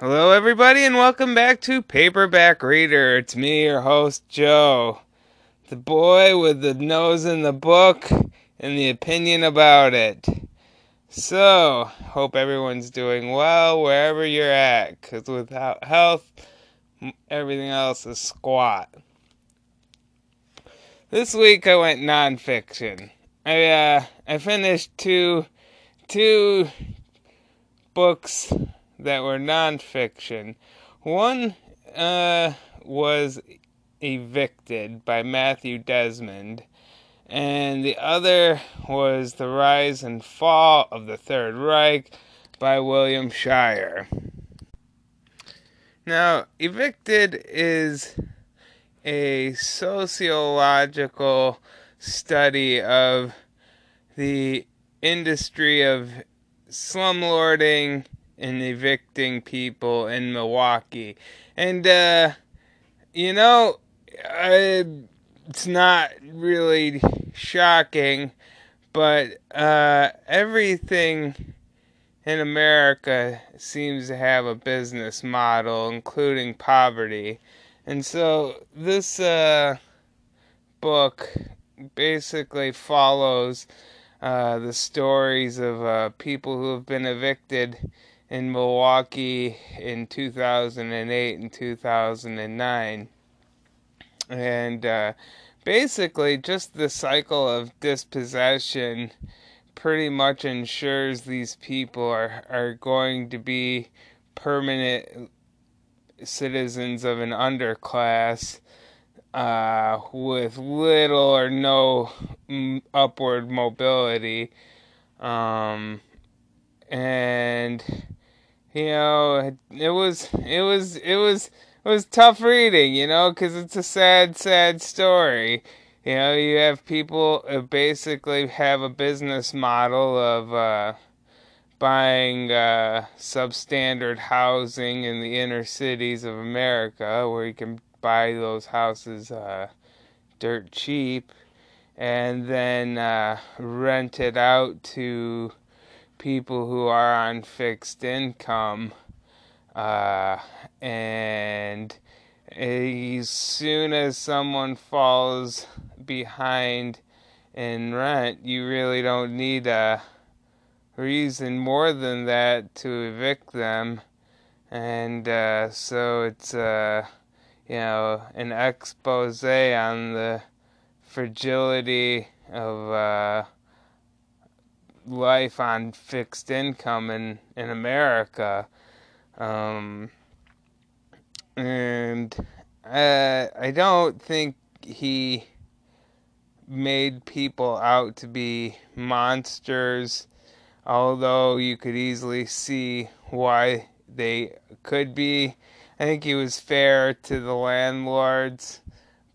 Hello, everybody, and welcome back to Paperback Reader. It's me, your host, Joe, the boy with the nose in the book and the opinion about it. So, hope everyone's doing well wherever you're at, because without health, everything else is squat. This week I went nonfiction. I uh, I finished two two books that were nonfiction. One uh, was Evicted by Matthew Desmond, and the other was The Rise and Fall of the Third Reich by William Shirer. Now, Evicted is a sociological study of the industry of slumlording and evicting people in Milwaukee. And, uh, you know, I, it's not really shocking, but uh, everything in America seems to have a business model, including poverty. And so this uh, book basically follows uh, the stories of uh, people who have been evicted in Milwaukee in 2008 and 2009. And uh, basically, just the cycle of dispossession pretty much ensures these people are, are going to be permanent citizens of an underclass uh, with little or no upward mobility. Um, and you know, it was it was it was it was tough reading, you know, because it's a sad, sad story. You know, you have people basically have a business model of uh, buying uh, substandard housing in the inner cities of America, where you can buy those houses uh, dirt cheap, and then uh, rent it out to people who are on fixed income. Uh, and as soon as someone falls behind in rent, you really don't need a reason more than that to evict them. And uh, so it's, uh, you know, an expose on the fragility of uh, life on fixed income in in America, um, and uh, I don't think he made people out to be monsters, although you could easily see why they could be. I think he was fair to the landlords,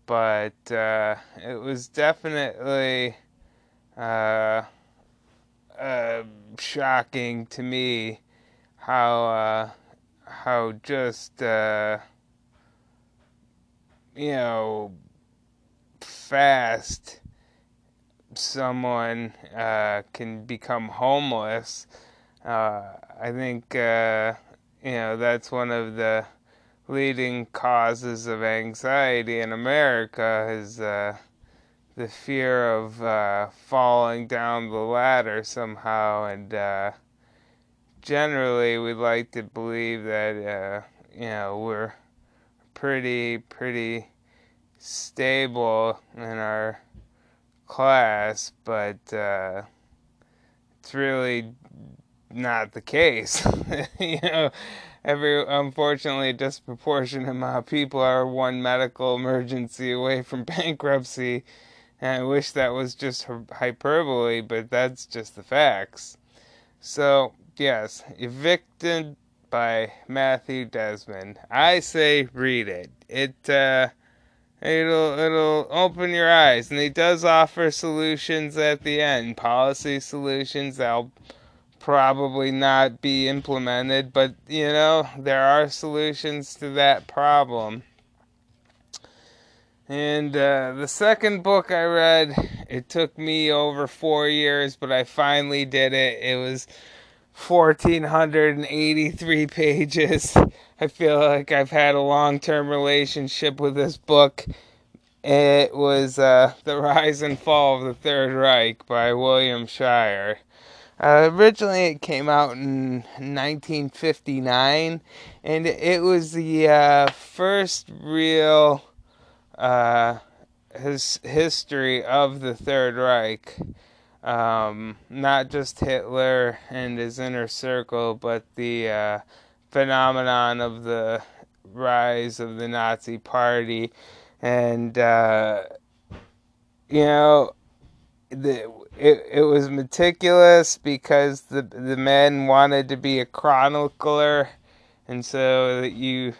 but uh, it was definitely. Uh, uh, shocking to me how uh, how just uh, you know fast someone uh, can become homeless. Uh, I think uh, you know that's one of the leading causes of anxiety in America is the fear of uh, falling down the ladder somehow, and uh, generally we'd like to believe that uh, you know we're pretty pretty stable in our class, but uh, it's really not the case. you know, every unfortunately a disproportionate amount of people are one medical emergency away from bankruptcy and I wish that was just hyperbole, but that's just the facts. So, yes, Evicted by Matthew Desmond. I say read it. It uh it'll it'll open your eyes and he does offer solutions at the end, policy solutions that'll probably not be implemented, but you know, there are solutions to that problem. And uh, the second book I read, it took me over four years, but I finally did it. It was 1,483 pages. I feel like I've had a long term relationship with this book. It was uh, The Rise and Fall of the Third Reich by William Shirer. Uh, originally, it came out in 1959, and it was the uh, first real uh, his history of the Third Reich. Um, not just Hitler and his inner circle, but the uh, phenomenon of the rise of the Nazi Party, and uh, you know, the it it was meticulous because the the men wanted to be a chronicler, and so that you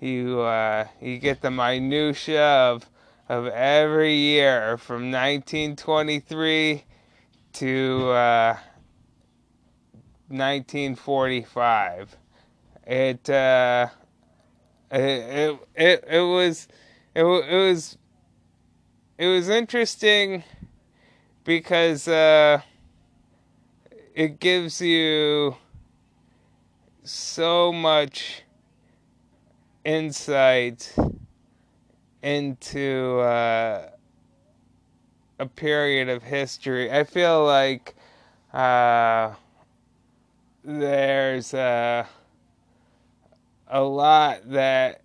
you uh, you get the minutia of of every year from 1923 to uh, 1945. It, uh, it it it was it, it was it was interesting because uh, it gives you so much insight into uh, a period of history. I feel like uh, there's uh, a lot that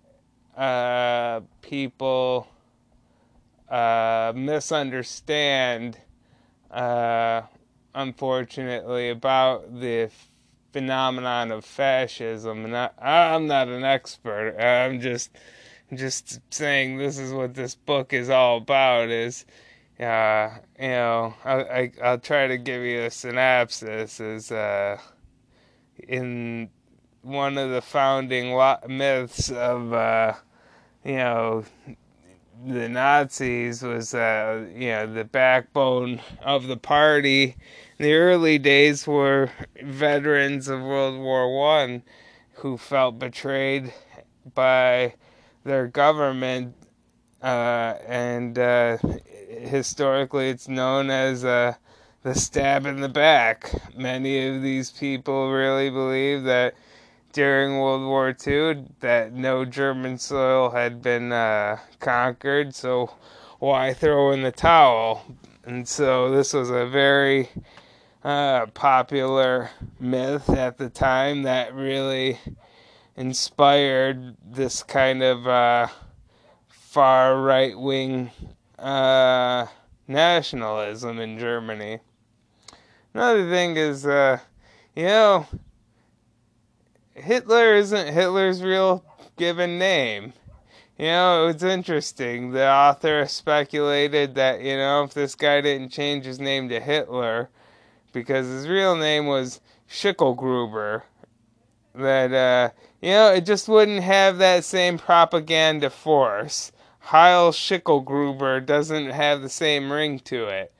uh, people uh, misunderstand, uh, unfortunately, about the phenomenon of fascism. And I, I'm not an expert. I'm just just saying this is what this book is all about. Is uh, you know, I, I will try to give you a synopsis. Is uh, in one of the founding myths of uh, you know the Nazis was uh, you know the backbone of the party. The early days were veterans of World War One who felt betrayed by their government, uh, and uh, historically it's known as uh, the stab in the back. Many of these people really believe that during World War II that no German soil had been uh, conquered, so why throw in the towel? And so this was a very uh, popular myth at the time that really inspired this kind of uh, far right wing uh, nationalism in Germany. Another thing is, uh, you know, Hitler isn't Hitler's real given name. You know, it's interesting. The author speculated that, you know, if this guy didn't change his name to Hitler, because his real name was Schickelgruber, that, uh, you know, it just wouldn't have that same propaganda force. Heil Schickelgruber doesn't have the same ring to it.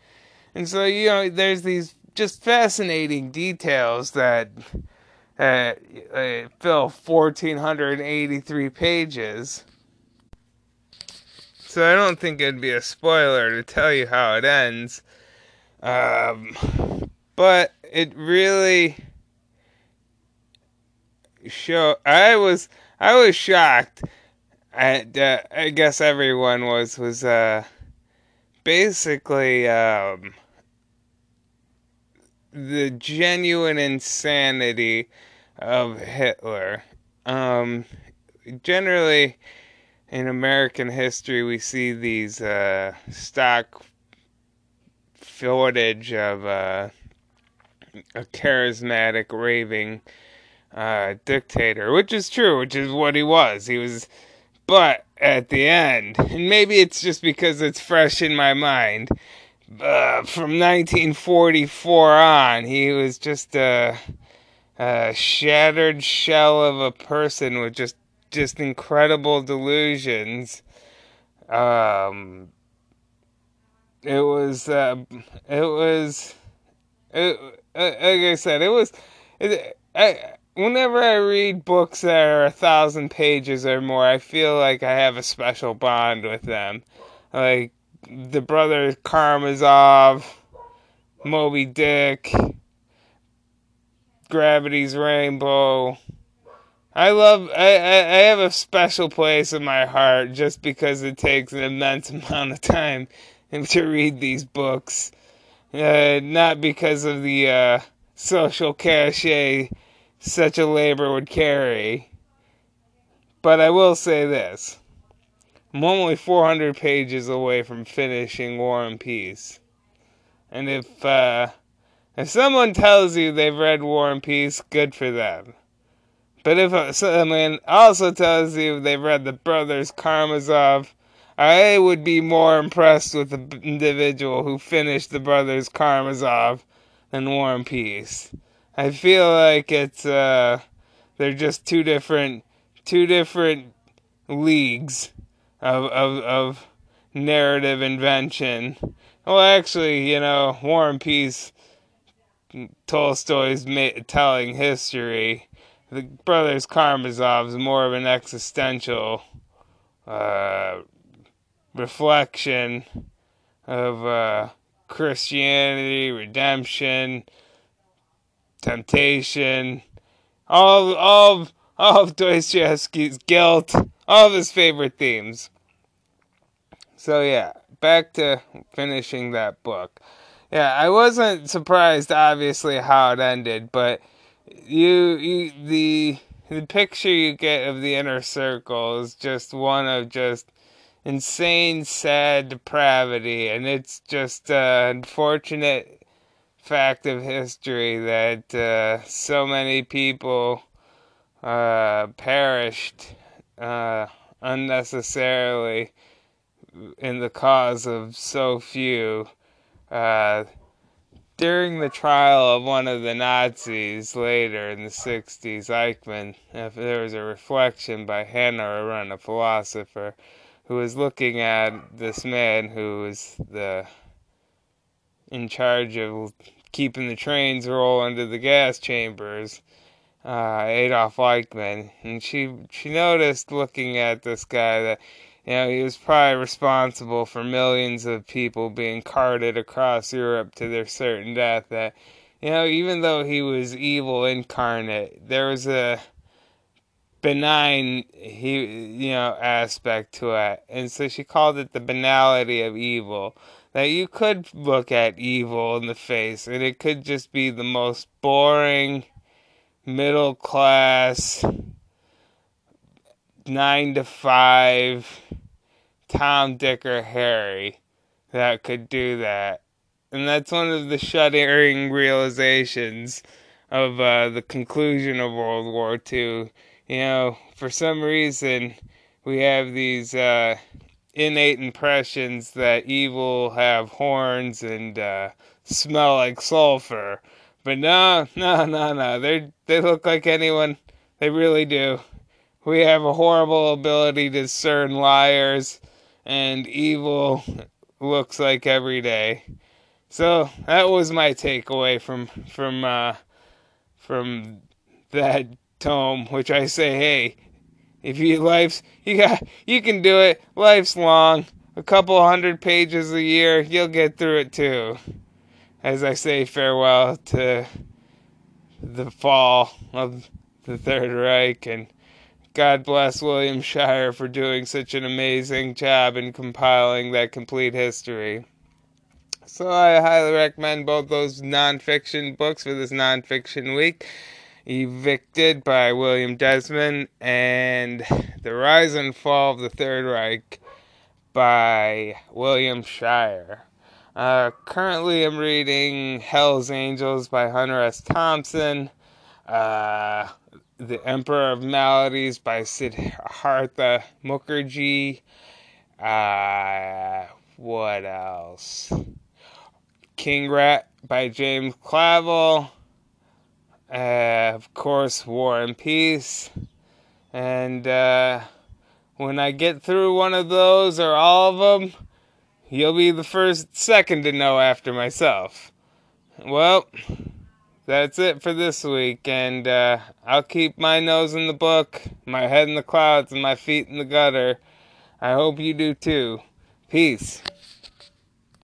And so, you know, there's these just fascinating details that uh, uh, fill 1,483 pages. So I don't think it'd be a spoiler to tell you how it ends. Um, but it really show I was I was shocked. I, uh, I guess everyone was was uh, basically um, the genuine insanity of Hitler. Um, generally, in American history, we see these uh, stock footage of uh, a charismatic, raving uh, dictator, which is true, which is what he was. He was, but at the end, and maybe it's just because it's fresh in my mind. Uh, from 1944 on, he was just a, a shattered shell of a person with just just incredible delusions. Um, it was, uh, it was, it, uh, like I said, it was. It, I, whenever I read books that are a thousand pages or more, I feel like I have a special bond with them. Like the brother Karamazov, Moby Dick, Gravity's Rainbow. I love I, I, I have a special place in my heart just because it takes an immense amount of time to read these books. Uh, not because of the uh, social cachet such a labor would carry. But I will say this. I'm only 400 pages away from finishing War and Peace. And if uh, if someone tells you they've read War and Peace, good for them. But if someone also tells you they've read the Brothers Karamazov, I would be more impressed with the individual who finished the Brothers Karamazov than War and Peace. I feel like it's uh, they're just two different two different leagues of of of narrative invention. Well, actually, you know, War and Peace, Tolstoy's ma- telling history. The Brothers Karamazov is more of an existential uh, reflection of uh, Christianity, redemption, temptation, all all all of Dostoevsky's guilt, all of his favorite themes. So yeah, back to finishing that book. Yeah, I wasn't surprised obviously how it ended, but you, you the the picture you get of the inner circle is just one of just insane, sad depravity, and it's just an unfortunate fact of history that uh, so many people uh, perished uh, unnecessarily in the cause of so few. Uh, during the trial of one of the Nazis later in the 60s, Eichmann, there was a reflection by Hannah Arendt, a philosopher, who was looking at this man who was the in charge of keeping the trains roll into the gas chambers, uh, Adolf Eichmann, and she she noticed looking at this guy that you know he was probably responsible for millions of people being carted across Europe to their certain death. That you know even though he was evil incarnate, there was a benign he you know aspect to it and so she called it the banality of evil that you could look at evil in the face and it could just be the most boring middle class nine to five tom dick or harry that could do that and that's one of the shuddering realizations of uh, the conclusion of world war ii you know, for some reason we have these uh, innate impressions that evil have horns and uh, smell like sulfur. But no, no, no, no. They they look like anyone. They really do. We have a horrible ability to discern liars, and evil looks like every day. So that was my takeaway from from uh, from that tome, which I say, hey, if you life's you got you can do it. Life's long, a couple hundred pages a year, you'll get through it too. As I say farewell to the fall of the Third Reich and God bless William Shirer for doing such an amazing job in compiling that complete history. So I highly recommend both those nonfiction books for this nonfiction week. Evicted by William Desmond, and The Rise and Fall of the Third Reich by William Shirer. Uh, currently, I'm reading Hell's Angels by Hunter S. Thompson, uh, The Emperor of Maladies by Siddhartha Mukherjee. Uh, what else? King Rat by James Clavell. Uh, of course, War and Peace. And uh, when I get through one of those or all of them, you'll be the first second to know after myself. Well, that's it for this week, and uh, I'll keep my nose in the book, my head in the clouds, and my feet in the gutter. I hope you do too. Peace.